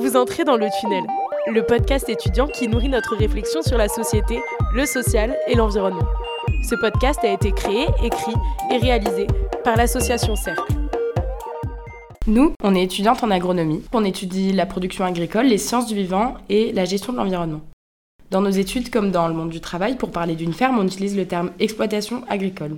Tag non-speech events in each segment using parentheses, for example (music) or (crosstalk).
Vous entrez dans le tunnel, le podcast étudiant qui nourrit notre réflexion sur la société, le social et l'environnement. Ce podcast a été créé, écrit et réalisé par l'association Cercle. Nous, on est étudiantes en agronomie. On étudie la production agricole, les sciences du vivant et la gestion de l'environnement. Dans nos études, comme dans le monde du travail, pour parler d'une ferme, on utilise le terme exploitation agricole.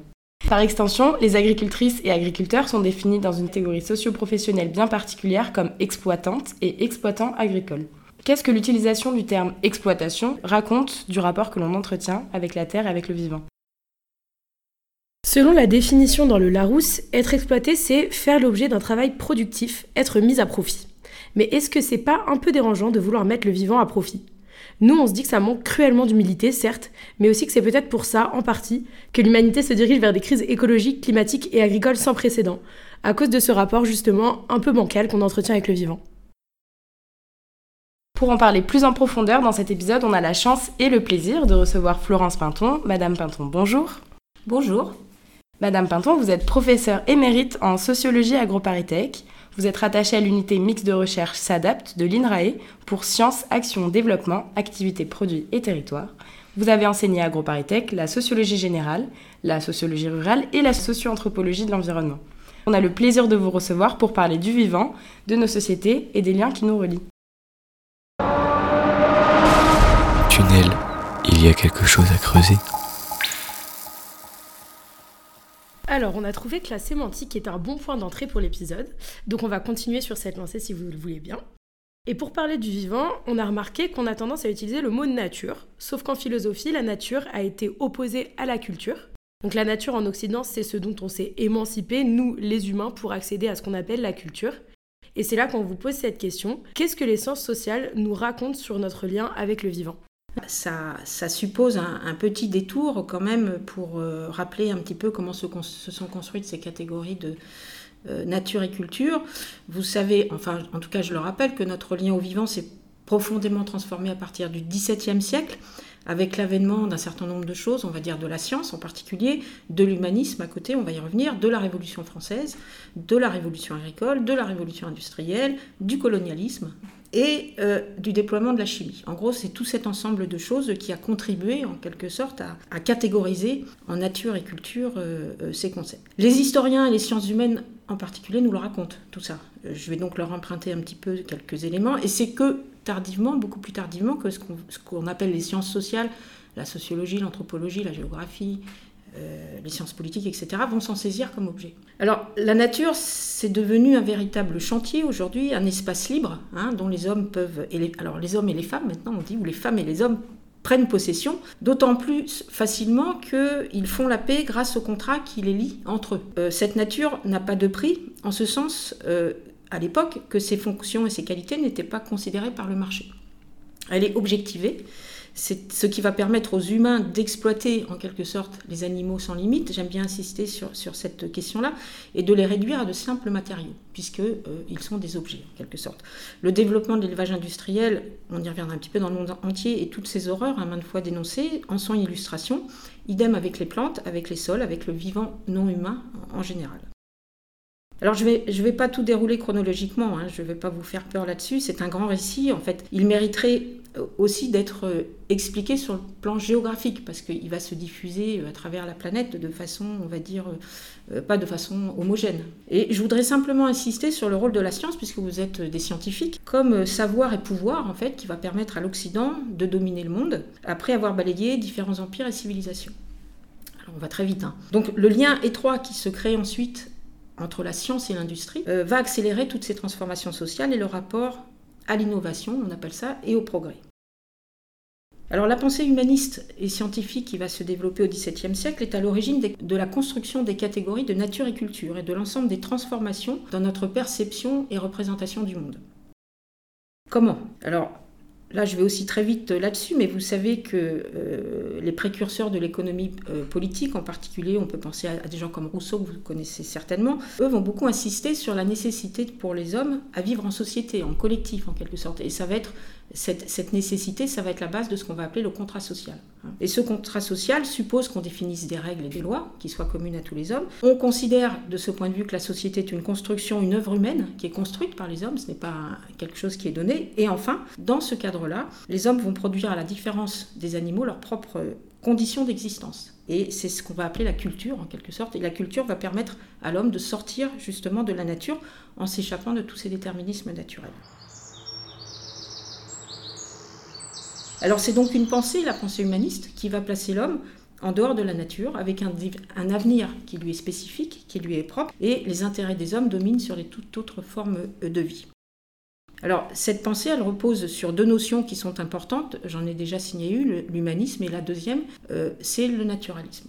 Par extension, les agricultrices et agriculteurs sont définis dans une catégorie socio-professionnelle bien particulière comme exploitantes et exploitants agricoles. Qu'est-ce que l'utilisation du terme exploitation raconte du rapport que l'on entretient avec la terre et avec le vivant? Selon la définition dans le Larousse, être exploité, c'est faire l'objet d'un travail productif, être mis à profit. Mais est-ce que c'est pas un peu dérangeant de vouloir mettre le vivant à profit? Nous, on se dit que ça manque cruellement d'humilité, certes, mais aussi que c'est peut-être pour ça, en partie, que l'humanité se dirige vers des crises écologiques, climatiques et agricoles sans précédent, à cause de ce rapport justement un peu bancal qu'on entretient avec le vivant. Pour en parler plus en profondeur, dans cet épisode, on a la chance et le plaisir de recevoir Florence Pinton. Madame Pinton, bonjour. Bonjour. Madame Pinton, vous êtes professeure émérite en sociologie AgroParisTech. Vous êtes rattachée à l'unité mixte de recherche SADAPT de l'INRAE pour sciences, action, développement, activités, produits et territoires. Vous avez enseigné à AgroParisTech la sociologie générale, la sociologie rurale et la socio-anthropologie de l'environnement. On a le plaisir de vous recevoir pour parler du vivant, de nos sociétés et des liens qui nous relient. Tunnel, il y a quelque chose à creuser? Alors, on a trouvé que la sémantique est un bon point d'entrée pour l'épisode, donc on va continuer sur cette lancée si vous le voulez bien. Et pour parler du vivant, on a remarqué qu'on a tendance à utiliser le mot nature, sauf qu'en philosophie, la nature a été opposée à la culture. Donc la nature en Occident, c'est ce dont on s'est émancipé, nous les humains, pour accéder à ce qu'on appelle la culture. Et c'est là qu'on vous pose cette question, qu'est-ce que les sciences sociales nous racontent sur notre lien avec le vivant? Ça, suppose un, petit détour quand même pour euh, rappeler un petit peu comment se, sont construites ces catégories de euh, nature et culture. Vous savez, enfin en tout cas je le rappelle, que notre lien au vivant s'est profondément transformé à partir du XVIIe siècle avec l'avènement d'un certain nombre de choses, on va dire de la science en particulier, de l'humanisme à côté, on va y revenir, de la Révolution française, de la Révolution agricole, de la Révolution industrielle, du colonialisme, et euh, du déploiement de la chimie. En gros, c'est tout cet ensemble de choses qui a contribué en quelque sorte à, catégoriser en nature et culture euh, euh, ces concepts. Les historiens et les sciences humaines en particulier nous le racontent, tout ça. Je vais donc leur emprunter un petit peu quelques éléments, et c'est que tardivement, beaucoup plus tardivement que ce qu'on appelle les sciences sociales, la sociologie, l'anthropologie, la géographie, euh, les sciences politiques, etc., vont s'en saisir comme objet. Alors, la nature, c'est devenu un véritable chantier aujourd'hui, un espace libre, hein, dont les hommes peuvent. Et les, alors, les hommes et les femmes, maintenant, on dit, où les femmes et les hommes prennent possession, d'autant plus facilement qu'ils font la paix grâce au contrat qui les lie entre eux. Euh, cette nature n'a pas de prix, en ce sens, euh, à l'époque, que ses fonctions et ses qualités n'étaient pas considérées par le marché. Elle est objectivée, c'est ce qui va permettre aux humains d'exploiter en quelque sorte les animaux sans limite. J'aime bien insister sur, cette question-là et de les réduire à de simples matériaux, puisqu'ils euh, sont des objets en quelque sorte. Le développement de l'élevage industriel, on y reviendra un petit peu dans le monde entier, et toutes ces horreurs, à maintes fois dénoncées, en sont illustration. Idem avec les plantes, avec les sols, avec le vivant non humain en général. Alors je ne vais, pas tout dérouler chronologiquement, hein, je ne vais pas vous faire peur là-dessus, c'est un grand récit, en fait. Il mériterait aussi d'être euh, expliqué sur le plan géographique, parce qu'il va se diffuser euh, à travers la planète de façon, on va dire, euh, pas de façon homogène. Et je voudrais simplement insister sur le rôle de la science, puisque vous êtes des scientifiques, comme savoir et pouvoir, en fait, qui va permettre à l'Occident de dominer le monde, après avoir balayé différents empires et civilisations. On va très vite. Hein. Donc le lien étroit qui se crée ensuite entre la science et l'industrie, euh, va accélérer toutes ces transformations sociales et le rapport à l'innovation, on appelle ça, et au progrès. Alors la pensée humaniste et scientifique qui va se développer au XVIIe siècle est à l'origine de la construction des catégories de nature et culture et de l'ensemble des transformations dans notre perception et représentation du monde. Comment? Là, je vais aussi très vite là-dessus, mais vous savez que euh, les précurseurs de l'économie euh, politique, en particulier, on peut penser à, des gens comme Rousseau, que vous connaissez certainement, eux vont beaucoup insister sur la nécessité pour les hommes à vivre en société, en collectif en quelque sorte. Et ça va être cette, nécessité, ça va être la base de ce qu'on va appeler le contrat social. Et ce contrat social suppose qu'on définisse des règles et des lois qui soient communes à tous les hommes. On considère de ce point de vue que la société est une construction, une œuvre humaine qui est construite par les hommes, ce n'est pas quelque chose qui est donné. Et enfin, dans ce cadre-là, les hommes vont produire à la différence des animaux leurs propres conditions d'existence. Et c'est ce qu'on va appeler la culture en quelque sorte. Et la culture va permettre à l'homme de sortir justement de la nature en s'échappant de tous ces déterminismes naturels. Alors c'est donc une pensée, la pensée humaniste, qui va placer l'homme en dehors de la nature, avec un, avenir qui lui est spécifique, qui lui est propre, et les intérêts des hommes dominent sur les toutes autres formes euh, de vie. Alors cette pensée, elle repose sur deux notions qui sont importantes, j'en ai déjà signé une, l'humanisme, et la deuxième, euh, c'est le naturalisme.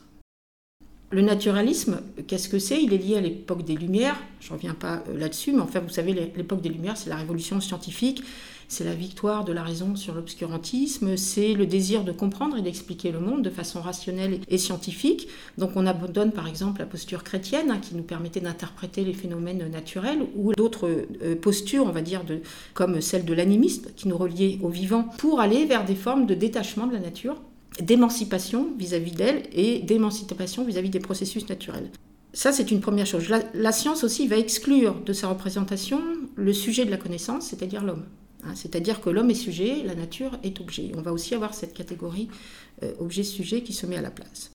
Le naturalisme, qu'est-ce que c'est? Il est lié à l'époque des Lumières, je ne reviens pas euh, là-dessus, mais enfin vous savez, l'époque des Lumières, c'est la révolution scientifique, c'est la victoire de la raison sur l'obscurantisme, c'est le désir de comprendre et d'expliquer le monde de façon rationnelle et scientifique. Donc on abandonne par exemple la posture chrétienne hein, qui nous permettait d'interpréter les phénomènes naturels ou d'autres euh, postures, on va dire, comme celle de l'animiste qui nous reliait au vivant pour aller vers des formes de détachement de la nature d'émancipation vis-à-vis d'elle et d'émancipation vis-à-vis des processus naturels. Ça, c'est une première chose. la, science aussi va exclure de sa représentation le sujet de la connaissance, c'est-à-dire l'homme. Hein, c'est-à-dire que l'homme est sujet, la nature est objet. On va aussi avoir cette catégorie euh, objet-sujet qui se met à la place.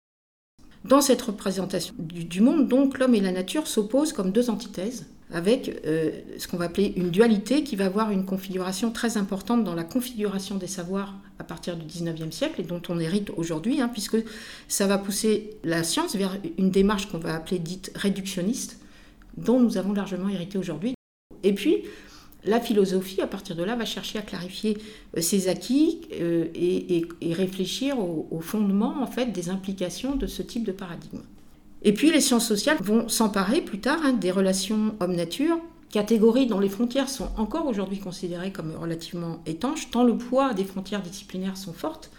Dans cette représentation du, monde, donc, l'homme et la nature s'opposent comme deux antithèses, avec euh, ce qu'on va appeler une dualité qui va avoir une configuration très importante dans la configuration des savoirs à partir du 19e siècle et dont on hérite aujourd'hui, hein, puisque ça va pousser la science vers une démarche qu'on va appeler dite réductionniste, dont nous avons largement hérité aujourd'hui. Et puis, la philosophie, à partir de là, va chercher à clarifier euh, ses acquis euh, et, réfléchir au, fondement en fait, des implications de ce type de paradigme. Et puis les sciences sociales vont s'emparer plus tard hein, des relations homme-nature, catégories dont les frontières sont encore aujourd'hui considérées comme relativement étanches, tant le poids des frontières disciplinaires sont fortes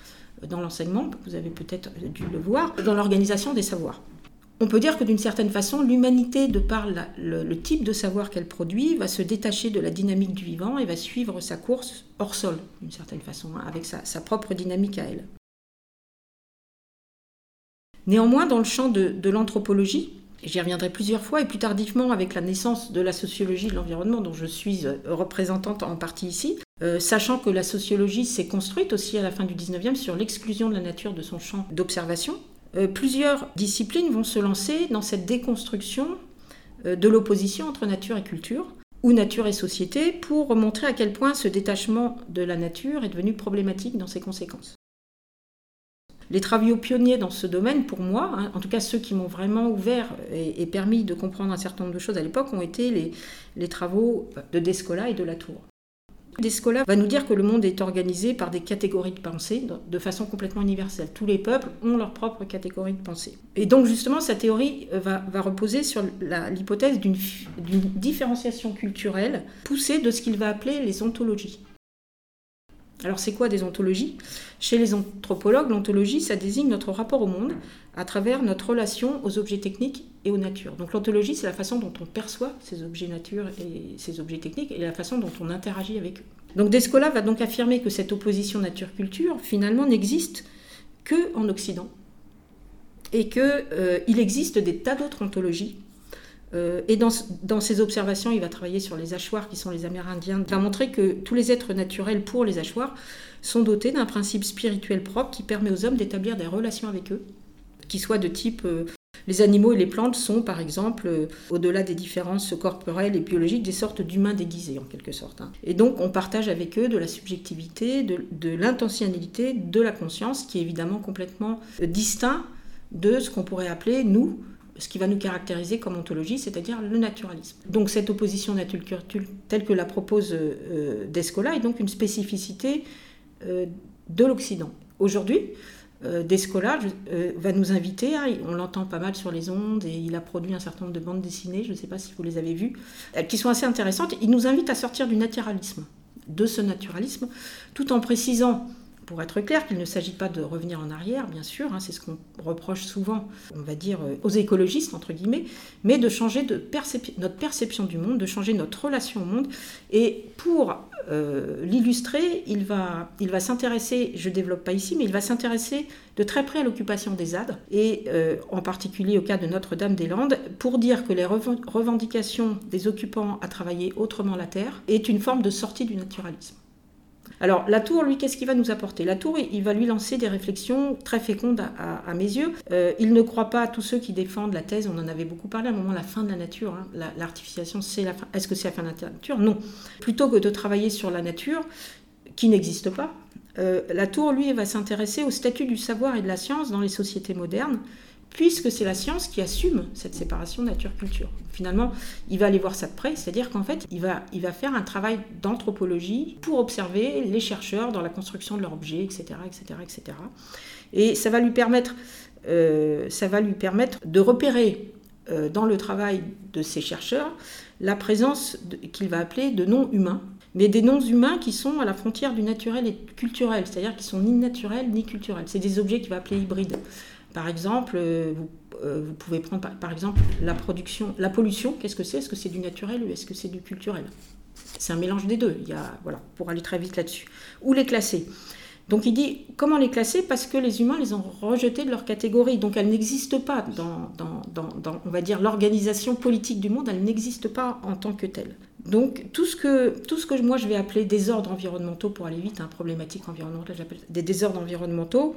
euh, dans l'enseignement, vous avez peut-être dû le voir, dans l'organisation des savoirs. On peut dire que d'une certaine façon, l'humanité, de par le, type de savoir qu'elle produit, va se détacher de la dynamique du vivant et va suivre sa course hors sol, d'une certaine façon, hein, avec sa, propre dynamique à elle. Néanmoins, dans le champ de, l'anthropologie, j'y reviendrai plusieurs fois, et plus tardivement avec la naissance de la sociologie de l'environnement, dont je suis euh, représentante en partie ici, euh, sachant que la sociologie s'est construite aussi à la fin du 19e sur l'exclusion de la nature de son champ d'observation, euh, plusieurs disciplines vont se lancer dans cette déconstruction euh, de l'opposition entre nature et culture, ou nature et société, pour montrer à quel point ce détachement de la nature est devenu problématique dans ses conséquences. Les travaux pionniers dans ce domaine, pour moi, hein, en tout cas ceux qui m'ont vraiment ouvert et, permis de comprendre un certain nombre de choses à l'époque, ont été les, les travaux de Descola et de Latour. Descola va nous dire que le monde est organisé par des catégories de pensée de façon complètement universelle. Tous les peuples ont leur propre catégorie de pensée. Et donc justement, sa théorie euh, va, reposer sur l'hypothèse d'une différenciation culturelle poussée de ce qu'il va appeler les ontologies. Alors c'est quoi des ontologies Chez les anthropologues, l'ontologie, ça désigne notre rapport au monde à travers notre relation aux objets techniques et aux natures. Donc l'ontologie, c'est la façon dont on perçoit ces objets nature et ces objets techniques et la façon dont on interagit avec eux. Donc Descola va donc affirmer que cette opposition nature-culture, finalement, n'existe que en Occident et qu'il euh, existe des tas d'autres ontologies euh, et dans, ses observations, il va travailler sur les hachoirs, qui sont les Amérindiens. Il va montrer que tous les êtres naturels pour les hachoirs sont dotés d'un principe spirituel propre qui permet aux hommes d'établir des relations avec eux, qui soient de type... Euh, les animaux et les plantes sont, par exemple, euh, au-delà des différences corporelles et biologiques, des sortes d'humains déguisés, en quelque sorte. Hein. Et donc, on partage avec eux de la subjectivité, de l'intentionnalité, de la conscience, qui est évidemment complètement distinct de ce qu'on pourrait appeler, nous, ce qui va nous caractériser comme ontologie, c'est-à-dire le naturalisme. Donc cette opposition nature-culture telle que la propose euh, Descola est donc une spécificité euh, de l'Occident. Aujourd'hui, euh, Descola euh, va nous inviter, hein, on l'entend pas mal sur les ondes et il a produit un certain nombre de bandes dessinées, je ne sais pas si vous les avez vues, qui sont assez intéressantes. Il nous invite à sortir du naturalisme, de ce naturalisme, tout en précisant pour être clair, qu'il ne s'agit pas de revenir en arrière, bien sûr, hein, c'est ce qu'on reproche souvent, on va dire, euh, aux écologistes, entre guillemets, mais de changer notre perception du monde, de changer notre relation au monde. Et pour euh, l'illustrer, il va, il va s'intéresser, je ne développe pas ici, mais il va s'intéresser de très près à l'occupation des ZAD, et euh, en particulier au cas de Notre-Dame-des-Landes, pour dire que les revendications des occupants à travailler autrement la terre est une forme de sortie du naturalisme. Alors, la tour, lui, qu'est-ce qu'il va nous apporter? La tour, il va lui lancer des réflexions très fécondes à, mes yeux. Euh, il ne croit pas à tous ceux qui défendent la thèse, on en avait beaucoup parlé à un moment, la fin de la nature. Hein. L'artificiation, c'est la fin. Est-ce que c'est la fin de la nature? Non. Plutôt que de travailler sur la nature, qui n'existe pas, euh, la tour, lui, va s'intéresser au statut du savoir et de la science dans les sociétés modernes puisque c'est la science qui assume cette séparation nature-culture. Finalement, il va aller voir ça de près, c'est-à-dire qu'en fait, il va, faire un travail d'anthropologie pour observer les chercheurs dans la construction de leurs objets, etc., etc., etc. Et ça va lui permettre, de repérer euh, dans le travail de ces chercheurs la présence qu'il va appeler de non-humains, mais des non-humains qui sont à la frontière du naturel et culturel, c'est-à-dire qui sont ni naturels ni culturels. C'est des objets qu'il va appeler hybrides. Par exemple, euh, euh, vous, pouvez prendre par, exemple la production, la pollution. Qu'est-ce que c'est? Est-ce que c'est du naturel ou est-ce que c'est du culturel? C'est un mélange des deux. Il y a, voilà, pour aller très vite là-dessus. Ou les classer. Donc il dit comment les classer? Parce que les humains les ont rejetés de leur catégorie. Donc elles n'existent pas dans, on va dire, l'organisation politique du monde, elles n'existent pas en tant que telles. Donc tout ce que, tout ce que moi je vais appeler désordres environnementaux, pour aller vite, hein, problématique environnementale, j'appelle des désordres environnementaux,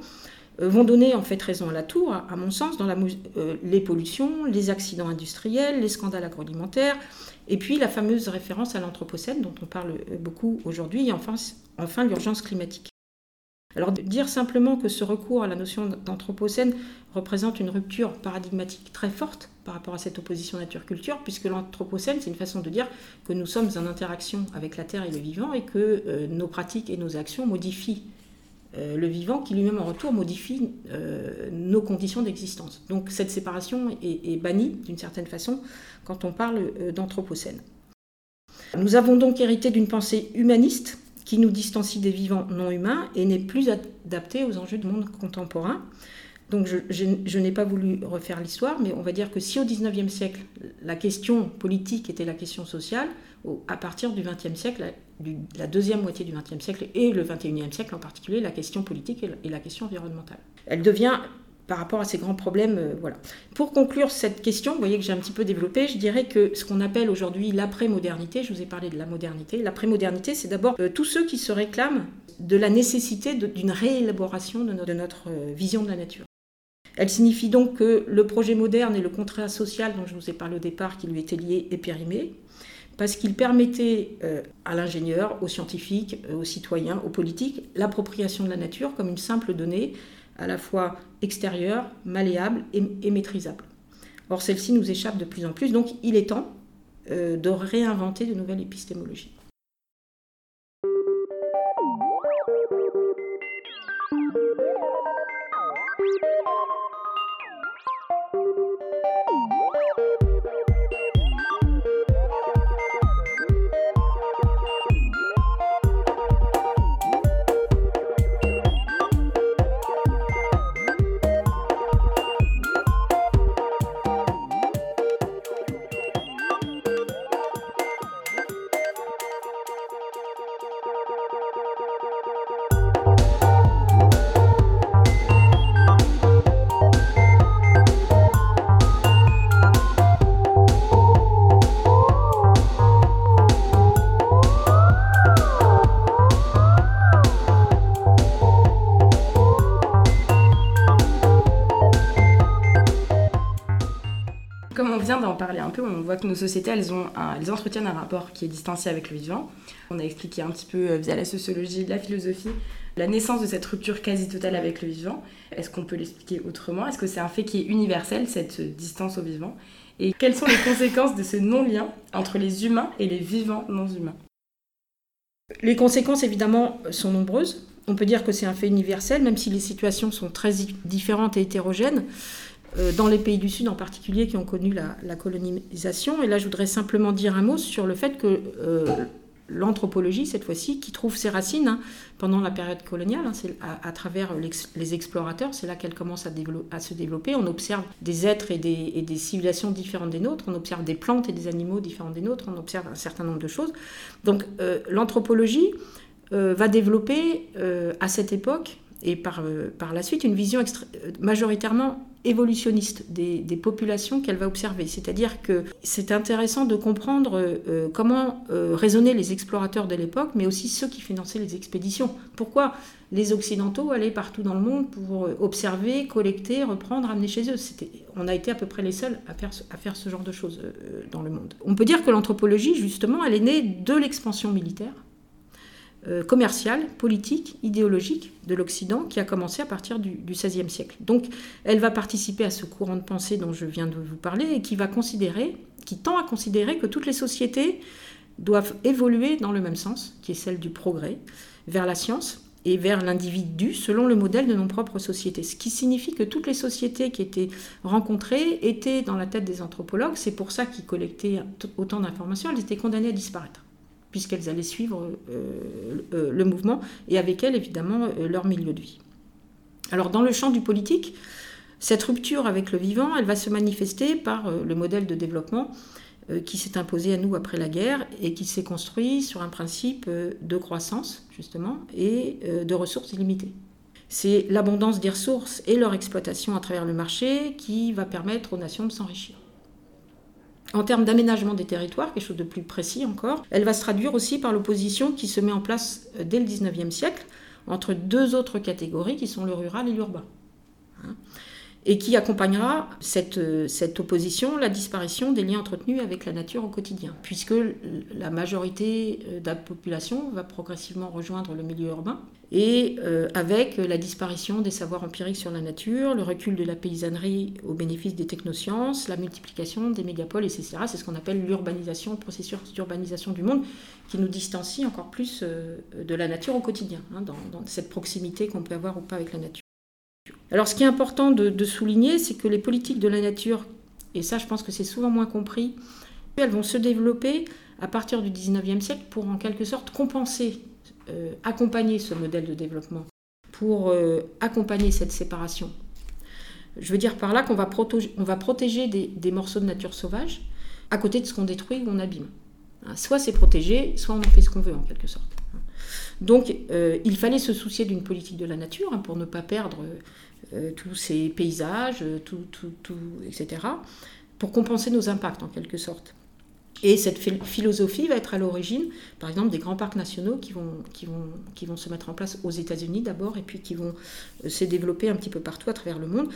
vont donner en fait raison à la tour, à, mon sens, dans euh, les pollutions, les accidents industriels, les scandales agroalimentaires, et puis la fameuse référence à l'Anthropocène dont on parle euh, beaucoup aujourd'hui, et enfin, enfin l'urgence climatique. Alors dire simplement que ce recours à la notion d'Anthropocène représente une rupture paradigmatique très forte par rapport à cette opposition nature-culture, puisque l'Anthropocène, c'est une façon de dire que nous sommes en interaction avec la Terre et le vivant et que nos pratiques et nos actions modifient euh, le vivant qui lui-même en retour modifie euh, nos conditions d'existence. Donc cette séparation est, bannie d'une certaine façon quand on parle euh, d'anthropocène. Nous avons donc hérité d'une pensée humaniste qui nous distancie des vivants non humains et n'est plus adaptée aux enjeux du monde contemporain. Donc je, n'ai pas voulu refaire l'histoire, mais on va dire que si au XIXe siècle, la question politique était la question sociale, à partir du XXe siècle, la deuxième moitié du XXe siècle et le XXIe siècle en particulier, la question politique et la question environnementale. Elle devient par rapport à ces grands problèmes. Euh, voilà. Pour conclure cette question, vous voyez que j'ai un petit peu développé, je dirais que ce qu'on appelle aujourd'hui l'après-modernité, je vous ai parlé de la modernité, l'après-modernité, c'est d'abord euh, tous ceux qui se réclament de la nécessité d'une réélaboration de, notre euh, vision de la nature. Elle signifie donc que le projet moderne et le contrat social dont je vous ai parlé au départ, qui lui était lié, est périmé, parce qu'il permettait euh, à l'ingénieur, aux scientifiques, euh, aux citoyens, aux politiques, l'appropriation de la nature comme une simple donnée, à la fois extérieure, malléable et, maîtrisable. Or, celle-ci nous échappe de plus en plus, donc il est temps euh, de réinventer de nouvelles épistémologies. Que nos sociétés, elles, ont elles entretiennent un rapport qui est distancié avec le vivant. On a expliqué un petit peu euh, via la sociologie, la philosophie, la naissance de cette rupture quasi totale avec le vivant. Est-ce qu'on peut l'expliquer autrement? Est-ce que c'est un fait qui est universel, cette distance au vivant? Et quelles sont les (laughs) conséquences de ce non-lien entre les humains et les vivants non humains? Les conséquences, évidemment, sont nombreuses. On peut dire que c'est un fait universel, même si les situations sont très différentes et hétérogènes. Euh, dans les pays du Sud en particulier qui ont connu la, colonisation. Et là, je voudrais simplement dire un mot sur le fait que euh, l'anthropologie, cette fois-ci, qui trouve ses racines hein, pendant la période coloniale, hein, c'est à, travers les explorateurs, c'est là qu'elle commence à, se développer. On observe des êtres et des, civilisations différentes des nôtres, on observe des plantes et des animaux différents des nôtres, on observe un certain nombre de choses. Donc euh, l'anthropologie va développer à cette époque et par, par la suite une vision majoritairement évolutionniste des, populations qu'elle va observer. C'est-à-dire que c'est intéressant de comprendre euh, comment euh, raisonnaient les explorateurs de l'époque, mais aussi ceux qui finançaient les expéditions. Pourquoi les Occidentaux allaient partout dans le monde pour euh, observer, collecter, reprendre, amener chez eux? On a été à peu près les seuls à faire ce genre de choses dans le monde. On peut dire que l'anthropologie, justement, elle est née de l'expansion militaire euh, commerciale, politique, idéologique de l'Occident qui a commencé à partir du, XVIe siècle. Donc elle va participer à ce courant de pensée dont je viens de vous parler et qui va considérer, qui tend à considérer que toutes les sociétés doivent évoluer dans le même sens, qui est celle du progrès, vers la science et vers l'individu selon le modèle de nos propres sociétés. Ce qui signifie que toutes les sociétés qui étaient rencontrées étaient dans la tête des anthropologues. C'est pour ça qu'ils collectaient autant d'informations. Elles étaient condamnées à disparaître puisqu'elles allaient suivre euh, euh, le mouvement et avec elles, évidemment, euh, leur milieu de vie. Alors, dans le champ du politique, cette rupture avec le vivant, elle va se manifester par le modèle de développement qui s'est imposé à nous après la guerre et qui s'est construit sur un principe de croissance, justement, et de ressources illimitées. C'est l'abondance des ressources et leur exploitation à travers le marché qui va permettre aux nations de s'enrichir. En termes d'aménagement des territoires, quelque chose de plus précis encore, elle va se traduire aussi par l'opposition qui se met en place euh, dès le 19e siècle entre deux autres catégories qui sont le rural et l'urbain. Hein, et qui accompagnera cette, euh, cette, opposition, la disparition des liens entretenus avec la nature au quotidien, puisque la majorité euh, de la population va progressivement rejoindre le milieu urbain et euh, avec la disparition des savoirs empiriques sur la nature, le recul de la paysannerie au bénéfice des technosciences, la multiplication des mégapoles, etc. C'est ce qu'on appelle l'urbanisation, le processus d'urbanisation du monde, qui nous distancie encore plus de la nature au quotidien, hein, dans, cette proximité qu'on peut avoir ou pas avec la nature. Alors ce qui est important de, souligner, c'est que les politiques de la nature, et ça je pense que c'est souvent moins compris, elles vont se développer à partir du 19e siècle pour en quelque sorte compenser euh, accompagner ce modèle de développement, pour euh, accompagner cette séparation. Je veux dire par là qu'on va, protéger des, morceaux de nature sauvage à côté de ce qu'on détruit ou on abîme. Soit c'est protégé, soit on en fait ce qu'on veut en quelque sorte. Donc euh, il fallait se soucier d'une politique de la nature hein, pour ne pas perdre tous ces paysages, tout, tout, tout, etc., pour compenser nos impacts en quelque sorte. Et cette philosophie va être à l'origine, par exemple, des grands parcs nationaux qui vont, qui vont, qui vont se mettre en place aux États-Unis d'abord et puis qui vont euh, se développer un petit peu partout à travers le monde.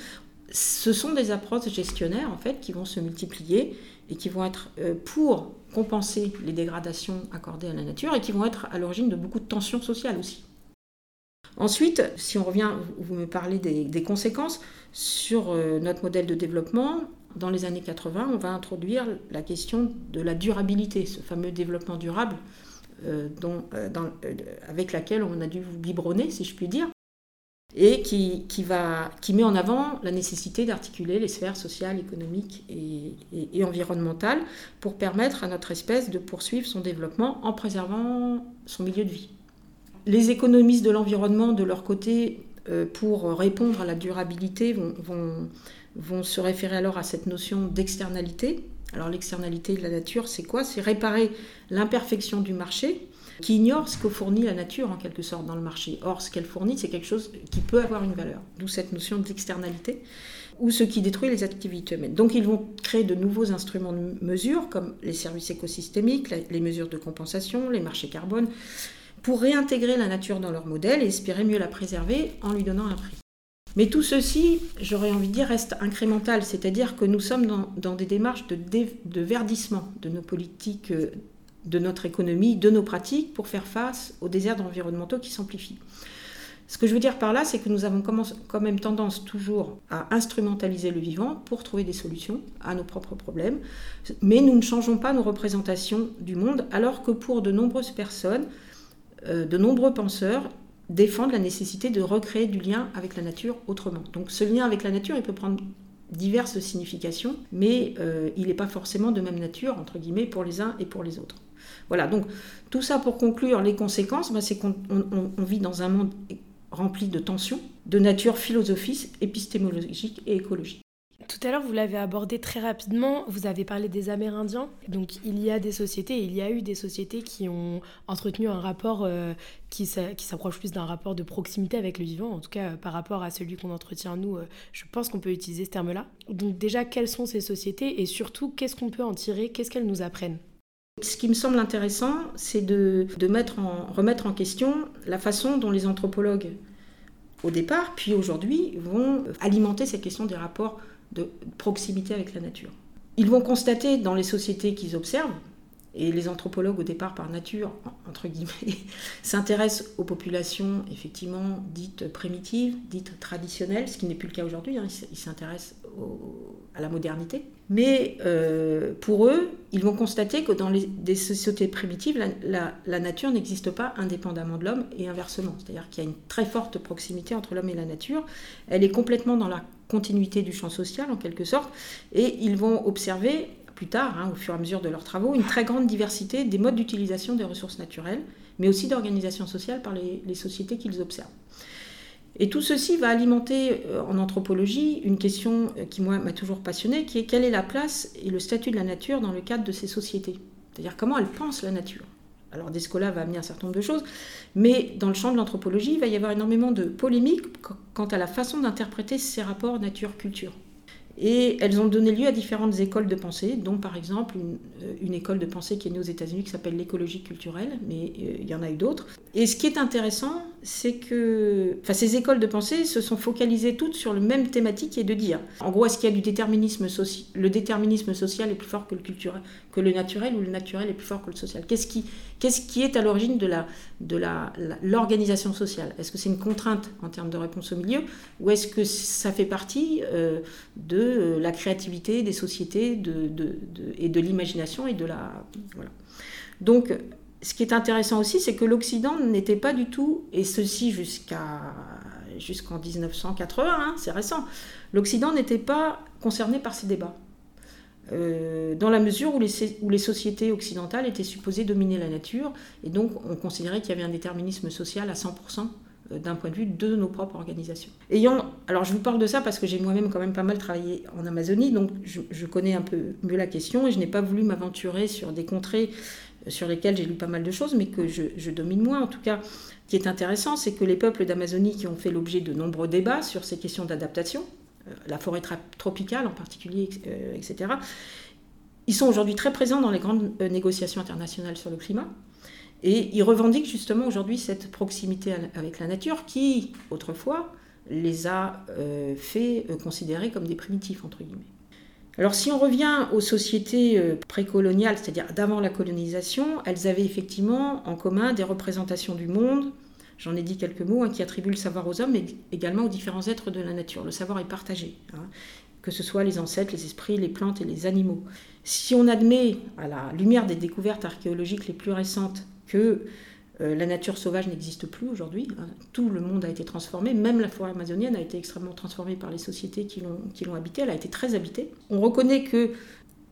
Ce sont des approches gestionnaires en fait qui vont se multiplier et qui vont être euh, pour compenser les dégradations accordées à la nature et qui vont être à l'origine de beaucoup de tensions sociales aussi. Ensuite, si on revient, vous me parlez des, conséquences sur euh, notre modèle de développement, dans les années 80, on va introduire la question de la durabilité, ce fameux développement durable euh, avec laquelle on a dû vous biberonner, si je puis dire, et qui, qui met en avant la nécessité d'articuler les sphères sociales, économiques et, et, environnementales pour permettre à notre espèce de poursuivre son développement en préservant son milieu de vie les économistes de l'environnement, de leur côté, euh, pour répondre à la durabilité, vont, vont, se référer alors à cette notion d'externalité. Alors l'externalité de la nature, c'est quoi? C'est réparer l'imperfection du marché qui ignore ce que fournit la nature en quelque sorte dans le marché. Or, ce qu'elle fournit, c'est quelque chose qui peut avoir une valeur, d'où cette notion d'externalité, ou ce qui détruit les activités humaines. Donc ils vont créer de nouveaux instruments de mesure, comme les services écosystémiques, les mesures de compensation, les marchés carbone, pour réintégrer la nature dans leur modèle et espérer mieux la préserver en lui donnant un prix. Mais tout ceci, j'aurais envie de dire, reste incrémental, c'est-à-dire que nous sommes dans, des démarches de, de, verdissement de nos politiques, euh, de notre économie, de nos pratiques pour faire face aux déserts environnementaux qui s'amplifient. Ce que je veux dire par là, c'est que nous avons quand même tendance toujours à instrumentaliser le vivant pour trouver des solutions à nos propres problèmes, mais nous ne changeons pas nos représentations du monde, alors que pour de nombreuses personnes, euh, de nombreux penseurs défendent la nécessité de recréer du lien avec la nature autrement. Donc ce lien avec la nature, il peut prendre diverses significations, mais euh, il n'est pas forcément de même nature, entre guillemets, pour les uns et pour les autres. Voilà, donc tout ça pour conclure, les conséquences, bah, c'est qu'on vit dans un monde rempli de tensions, de nature philosophique, épistémologique et écologique. Tout à l'heure, vous l'avez abordé très rapidement, vous avez parlé des Amérindiens. Donc il y a des sociétés, il y a eu des sociétés qui ont entretenu un rapport euh, qui s'approche plus d'un rapport de proximité avec le vivant, en tout cas par rapport à celui qu'on entretient nous, euh, je pense qu'on peut utiliser ce terme-là. Donc déjà, quelles sont ces sociétés et surtout, qu'est-ce qu'on peut en tirer, qu'est-ce qu'elles nous apprennent? Ce qui me semble intéressant, c'est de, remettre en question la façon dont les anthropologues, au départ, puis aujourd'hui, vont alimenter cette question des rapports de proximité avec la nature. Ils vont constater dans les sociétés qu'ils observent, et les anthropologues, au départ, par nature, entre guillemets, (laughs) s'intéressent aux populations effectivement dites primitives, dites traditionnelles, ce qui n'est plus le cas aujourd'hui. Hein. Ils s'intéressent à la modernité. Mais euh, pour eux, ils vont constater que dans les, des sociétés primitives, la, nature n'existe pas indépendamment de l'homme et inversement. C'est-à-dire qu'il y a une très forte proximité entre l'homme et la nature. Elle est complètement dans la continuité du champ social, en quelque sorte. Et ils vont observer plus tard, hein, au fur et à mesure de leurs travaux, une très grande diversité des modes d'utilisation des ressources naturelles, mais aussi d'organisation sociale par les, sociétés qu'ils observent. Et tout ceci va alimenter euh, en anthropologie une question euh, qui, moi, m'a toujours passionnée, qui est quelle est la place et le statut de la nature dans le cadre de ces sociétés? C'est-à-dire comment elles pensent la nature? Alors Descola va amener un certain nombre de choses, mais dans le champ de l'anthropologie, il va y avoir énormément de polémiques quant à la façon d'interpréter ces rapports nature-culture. Et elles ont donné lieu à différentes écoles de pensée, dont par exemple une, euh, école de pensée qui est née aux États-Unis qui s'appelle l'écologie culturelle, mais euh, il y en a eu d'autres. Et ce qui est intéressant, c'est que ces écoles de pensée se sont focalisées toutes sur le même thématique et de dire, en gros, est-ce qu'il y a du déterminisme social Le déterminisme social est plus fort que le, culturel, que le naturel ou le naturel est plus fort que le social? Qu'est-ce qui, qu'est-ce qui est à l'origine de, la, de la, l'organisation sociale? Est-ce que c'est une contrainte en termes de réponse au milieu ou est-ce que ça fait partie euh, de euh, la créativité des sociétés et de l'imagination et de la... Voilà. Donc, ce qui est intéressant aussi, c'est que l'Occident n'était pas du tout, et ceci jusqu'à jusqu'en 1980, hein, c'est récent, l'Occident n'était pas concerné par ces débats. Euh, dans la mesure où les, sociétés occidentales étaient supposées dominer la nature, et donc on considérait qu'il y avait un déterminisme social à 100% euh, d'un point de vue de nos propres organisations. Ayant, alors je vous parle de ça parce que j'ai moi-même quand même pas mal travaillé en Amazonie, donc je, je connais un peu mieux la question, et je n'ai pas voulu m'aventurer sur des contrées sur lesquels j'ai lu pas mal de choses, mais que je, domine moins. En tout cas, ce qui est intéressant, c'est que les peuples d'Amazonie qui ont fait l'objet de nombreux débats sur ces questions d'adaptation, euh, la forêt tropicale en particulier, euh, etc., ils sont aujourd'hui très présents dans les grandes euh, négociations internationales sur le climat. Et ils revendiquent justement aujourd'hui cette proximité avec la nature qui, autrefois, les a fait considérer comme des primitifs, entre guillemets. Alors si on revient aux sociétés euh, précoloniales, c'est-à-dire d'avant la colonisation, elles avaient effectivement en commun des représentations du monde, j'en ai dit quelques mots, hein, qui attribuent le savoir aux hommes, mais également aux différents êtres de la nature. Le savoir est partagé, hein, que ce soit les ancêtres, les esprits, les plantes et les animaux. Si on admet, à la lumière des découvertes archéologiques les plus récentes, que euh, la nature sauvage n'existe plus aujourd'hui. Hein. Tout le monde a été transformé. Même la forêt amazonienne a été extrêmement transformée par les sociétés qui l'ont habitée. Elle a été très habitée. On reconnaît que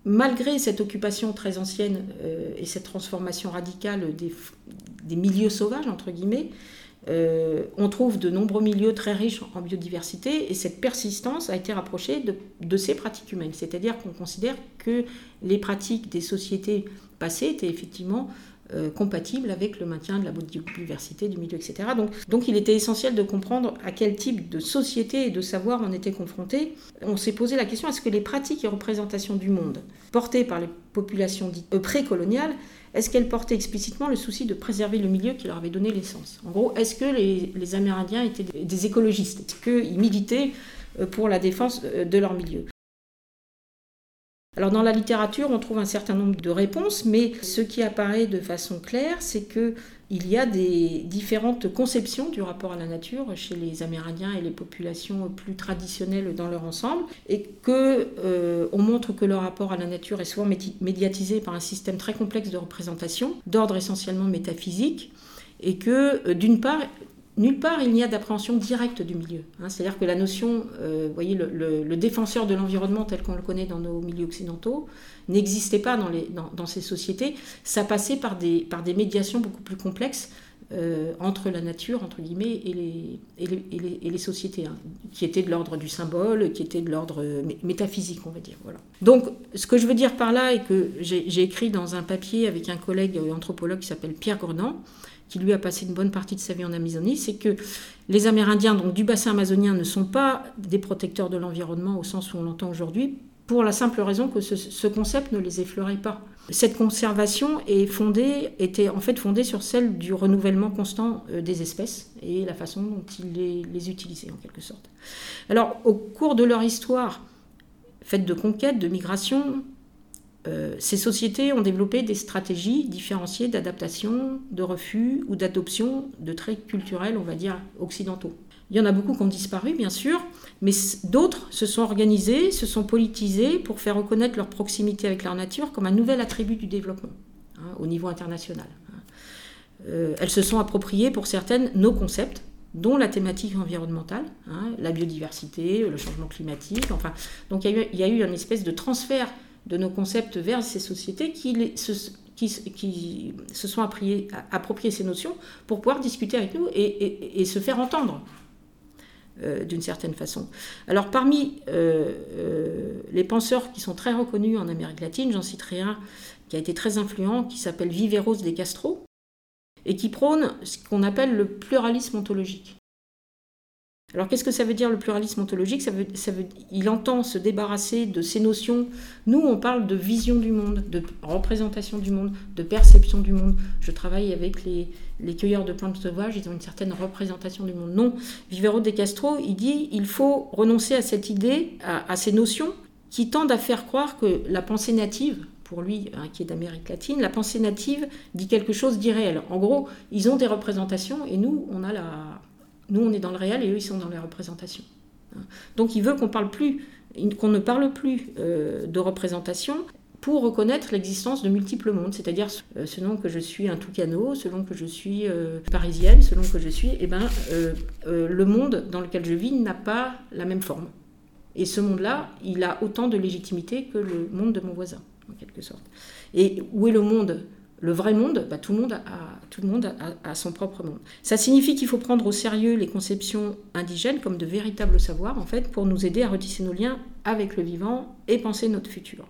malgré cette occupation très ancienne euh, et cette transformation radicale des, milieux sauvages, entre guillemets, euh, on trouve de nombreux milieux très riches en biodiversité et cette persistance a été rapprochée de, de ces pratiques humaines. C'est-à-dire qu'on considère que les pratiques des sociétés passées étaient effectivement euh, compatible avec le maintien de la biodiversité du milieu, etc. Donc, donc il était essentiel de comprendre à quel type de société et de savoir on était confronté. On s'est posé la question est-ce que les pratiques et représentations du monde portées par les populations dites euh, précoloniales est-ce qu'elles portaient explicitement le souci de préserver le milieu qui leur avait donné l'essence? En gros, est-ce que les, Amérindiens étaient des, des écologistes? Est-ce qu'ils militaient euh, pour la défense de leur milieu? Alors dans la littérature, on trouve un certain nombre de réponses, mais ce qui apparaît de façon claire, c'est que il y a des différentes conceptions du rapport à la nature chez les Amérindiens et les populations plus traditionnelles dans leur ensemble, et que euh, on montre que leur rapport à la nature est souvent médiatisé par un système très complexe de représentation, d'ordre essentiellement métaphysique, et que euh, d'une part nulle part il n'y a d'appréhension directe du milieu. Hein. C'est-à-dire que la notion, euh, voyez, le, défenseur de l'environnement tel qu'on le connaît dans nos milieux occidentaux n'existait pas dans, ces sociétés. Ça passait par des, médiations beaucoup plus complexes euh, entre la nature, entre guillemets, et les, sociétés, hein, qui étaient de l'ordre du symbole, qui étaient de l'ordre euh, métaphysique, on va dire. Donc, ce que je veux dire par là, et que j'ai écrit dans un papier avec un collègue anthropologue qui s'appelle Pierre Gordon, qui lui a passé une bonne partie de sa vie en Amazonie, c'est que les Amérindiens donc, du bassin amazonien ne sont pas des protecteurs de l'environnement au sens où on l'entend aujourd'hui, pour la simple raison que ce, concept ne les effleurait pas. Cette conservation était en fait fondée sur celle du renouvellement constant euh, des espèces et la façon dont ils les, utilisaient en quelque sorte. Alors au cours de leur histoire, faite de conquêtes, de migration, euh, ces sociétés ont développé des stratégies différenciées d'adaptation, de refus ou d'adoption de traits culturels, on va dire, occidentaux. Il y en a beaucoup qui ont disparu, bien sûr, mais d'autres se sont organisés, se sont politisés pour faire reconnaître leur proximité avec leur nature comme un nouvel attribut du développement hein, au niveau international. Hein. Euh, elles se sont appropriées, pour certaines, nos concepts, dont la thématique environnementale, hein, la biodiversité, le changement climatique. Enfin, donc il y, a eu, il y a eu une espèce de transfert de nos concepts vers ces sociétés qui, se, sont appropriés, ces notions pour pouvoir discuter avec nous et, se faire entendre. Euh, d'une certaine façon. Alors parmi euh, euh, les penseurs qui sont très reconnus en Amérique latine, j'en citerai un qui a été très influent, qui s'appelle Viveros de Castro, et qui prône ce qu'on appelle le pluralisme ontologique. Alors qu'est-ce que ça veut dire le pluralisme ontologique? Ça veut, ça veut, Il entend se débarrasser de ces notions. Nous, on parle de vision du monde, de représentation du monde, de perception du monde. Je travaille avec les, cueilleurs de plantes sauvages, ils ont une certaine représentation du monde. Non, Vivero de Castro, il dit il faut renoncer à cette idée, à, ces notions qui tendent à faire croire que la pensée native, pour lui, hein, qui est d'Amérique latine, la pensée native dit quelque chose d'irréel. En gros, ils ont des représentations et nous, on a la, nous, on est dans le réel et eux, ils sont dans les représentations. Donc, il veut qu'on parle plus, qu'on ne parle plus euh, de représentation pour reconnaître l'existence de multiples mondes, c'est-à-dire euh, selon que je suis un toucano, selon que je suis euh, parisienne, selon que je suis, eh ben, le monde dans lequel je vis n'a pas la même forme. Et ce monde-là, il a autant de légitimité que le monde de mon voisin, en quelque sorte. Et où est le monde le vrai monde, bah, tout le monde, a, son propre monde. Ça signifie qu'il faut prendre au sérieux les conceptions indigènes comme de véritables savoirs, en fait, pour nous aider à retisser nos liens avec le vivant et penser notre futur.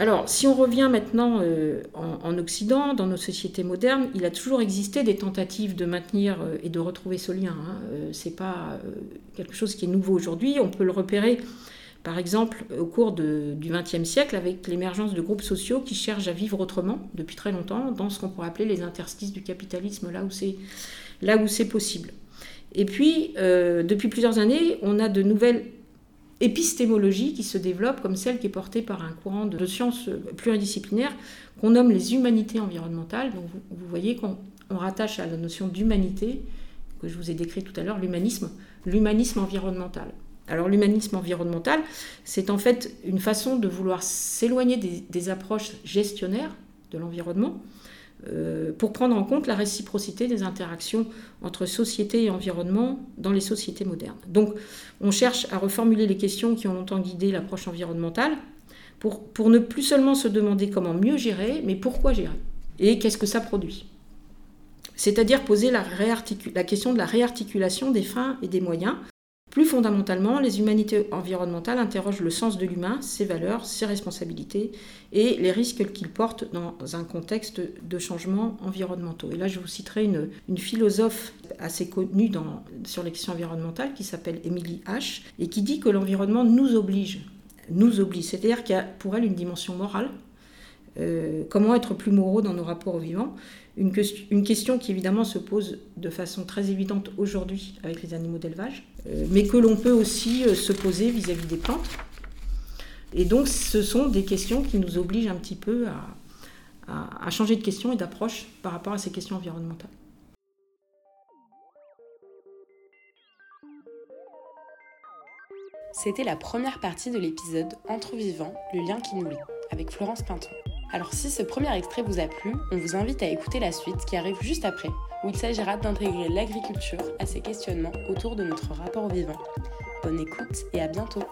Alors, si on revient maintenant euh, en, Occident, dans nos sociétés modernes, il a toujours existé des tentatives de maintenir euh, et de retrouver ce lien. Hein. Euh, ce n'est pas quelque chose qui est nouveau aujourd'hui. On peut le repérer, par exemple, au cours du XXe siècle, avec l'émergence de groupes sociaux qui cherchent à vivre autrement depuis très longtemps, dans ce qu'on pourrait appeler les interstices du capitalisme, là c'est, là où c'est possible. Et puis, depuis plusieurs années, on a de nouvelles épistémologie qui se développe comme celle qui est portée par un courant de sciences pluridisciplinaires qu'on nomme les humanités environnementales. Donc vous, voyez qu'on rattache à la notion d'humanité que je vous ai décrit tout à l'heure, l'humanisme, l'humanisme environnemental. Alors l'humanisme environnemental, c'est en fait une façon de vouloir s'éloigner des approches gestionnaires de l'environnement euh, pour prendre en compte la réciprocité des interactions entre société et environnement dans les sociétés modernes. Donc on cherche à reformuler les questions qui ont longtemps guidé l'approche environnementale pour, ne plus seulement se demander comment mieux gérer, mais pourquoi gérer et qu'est-ce que ça produit. C'est-à-dire poser la question de la réarticulation des fins et des moyens plus fondamentalement, les humanités environnementales interrogent le sens de l'humain, ses valeurs, ses responsabilités et les risques qu'il porte dans un contexte de changements environnementaux. Et là, je vous citerai une, philosophe assez connue sur les questions environnementales qui s'appelle Emily H. et qui dit que l'environnement nous oblige. Nous oblige, c'est-à-dire qu'il y a pour elle une dimension morale. Euh, comment être plus moraux dans nos rapports au vivant une, question qui évidemment se pose de façon très évidente aujourd'hui avec les animaux d'élevage, euh, mais que l'on peut aussi euh, se poser vis-à-vis des plantes. Et donc ce sont des questions qui nous obligent un petit peu à, à changer de question et d'approche par rapport à ces questions environnementales. C'était la première partie de l'épisode Entre vivants, le lien qui nous lie. avec Florence Pinton. Alors si ce premier extrait vous a plu, on vous invite à écouter la suite qui arrive juste après, où il s'agira d'intégrer l'agriculture à ces questionnements autour de notre rapport vivant. Bonne écoute et à bientôt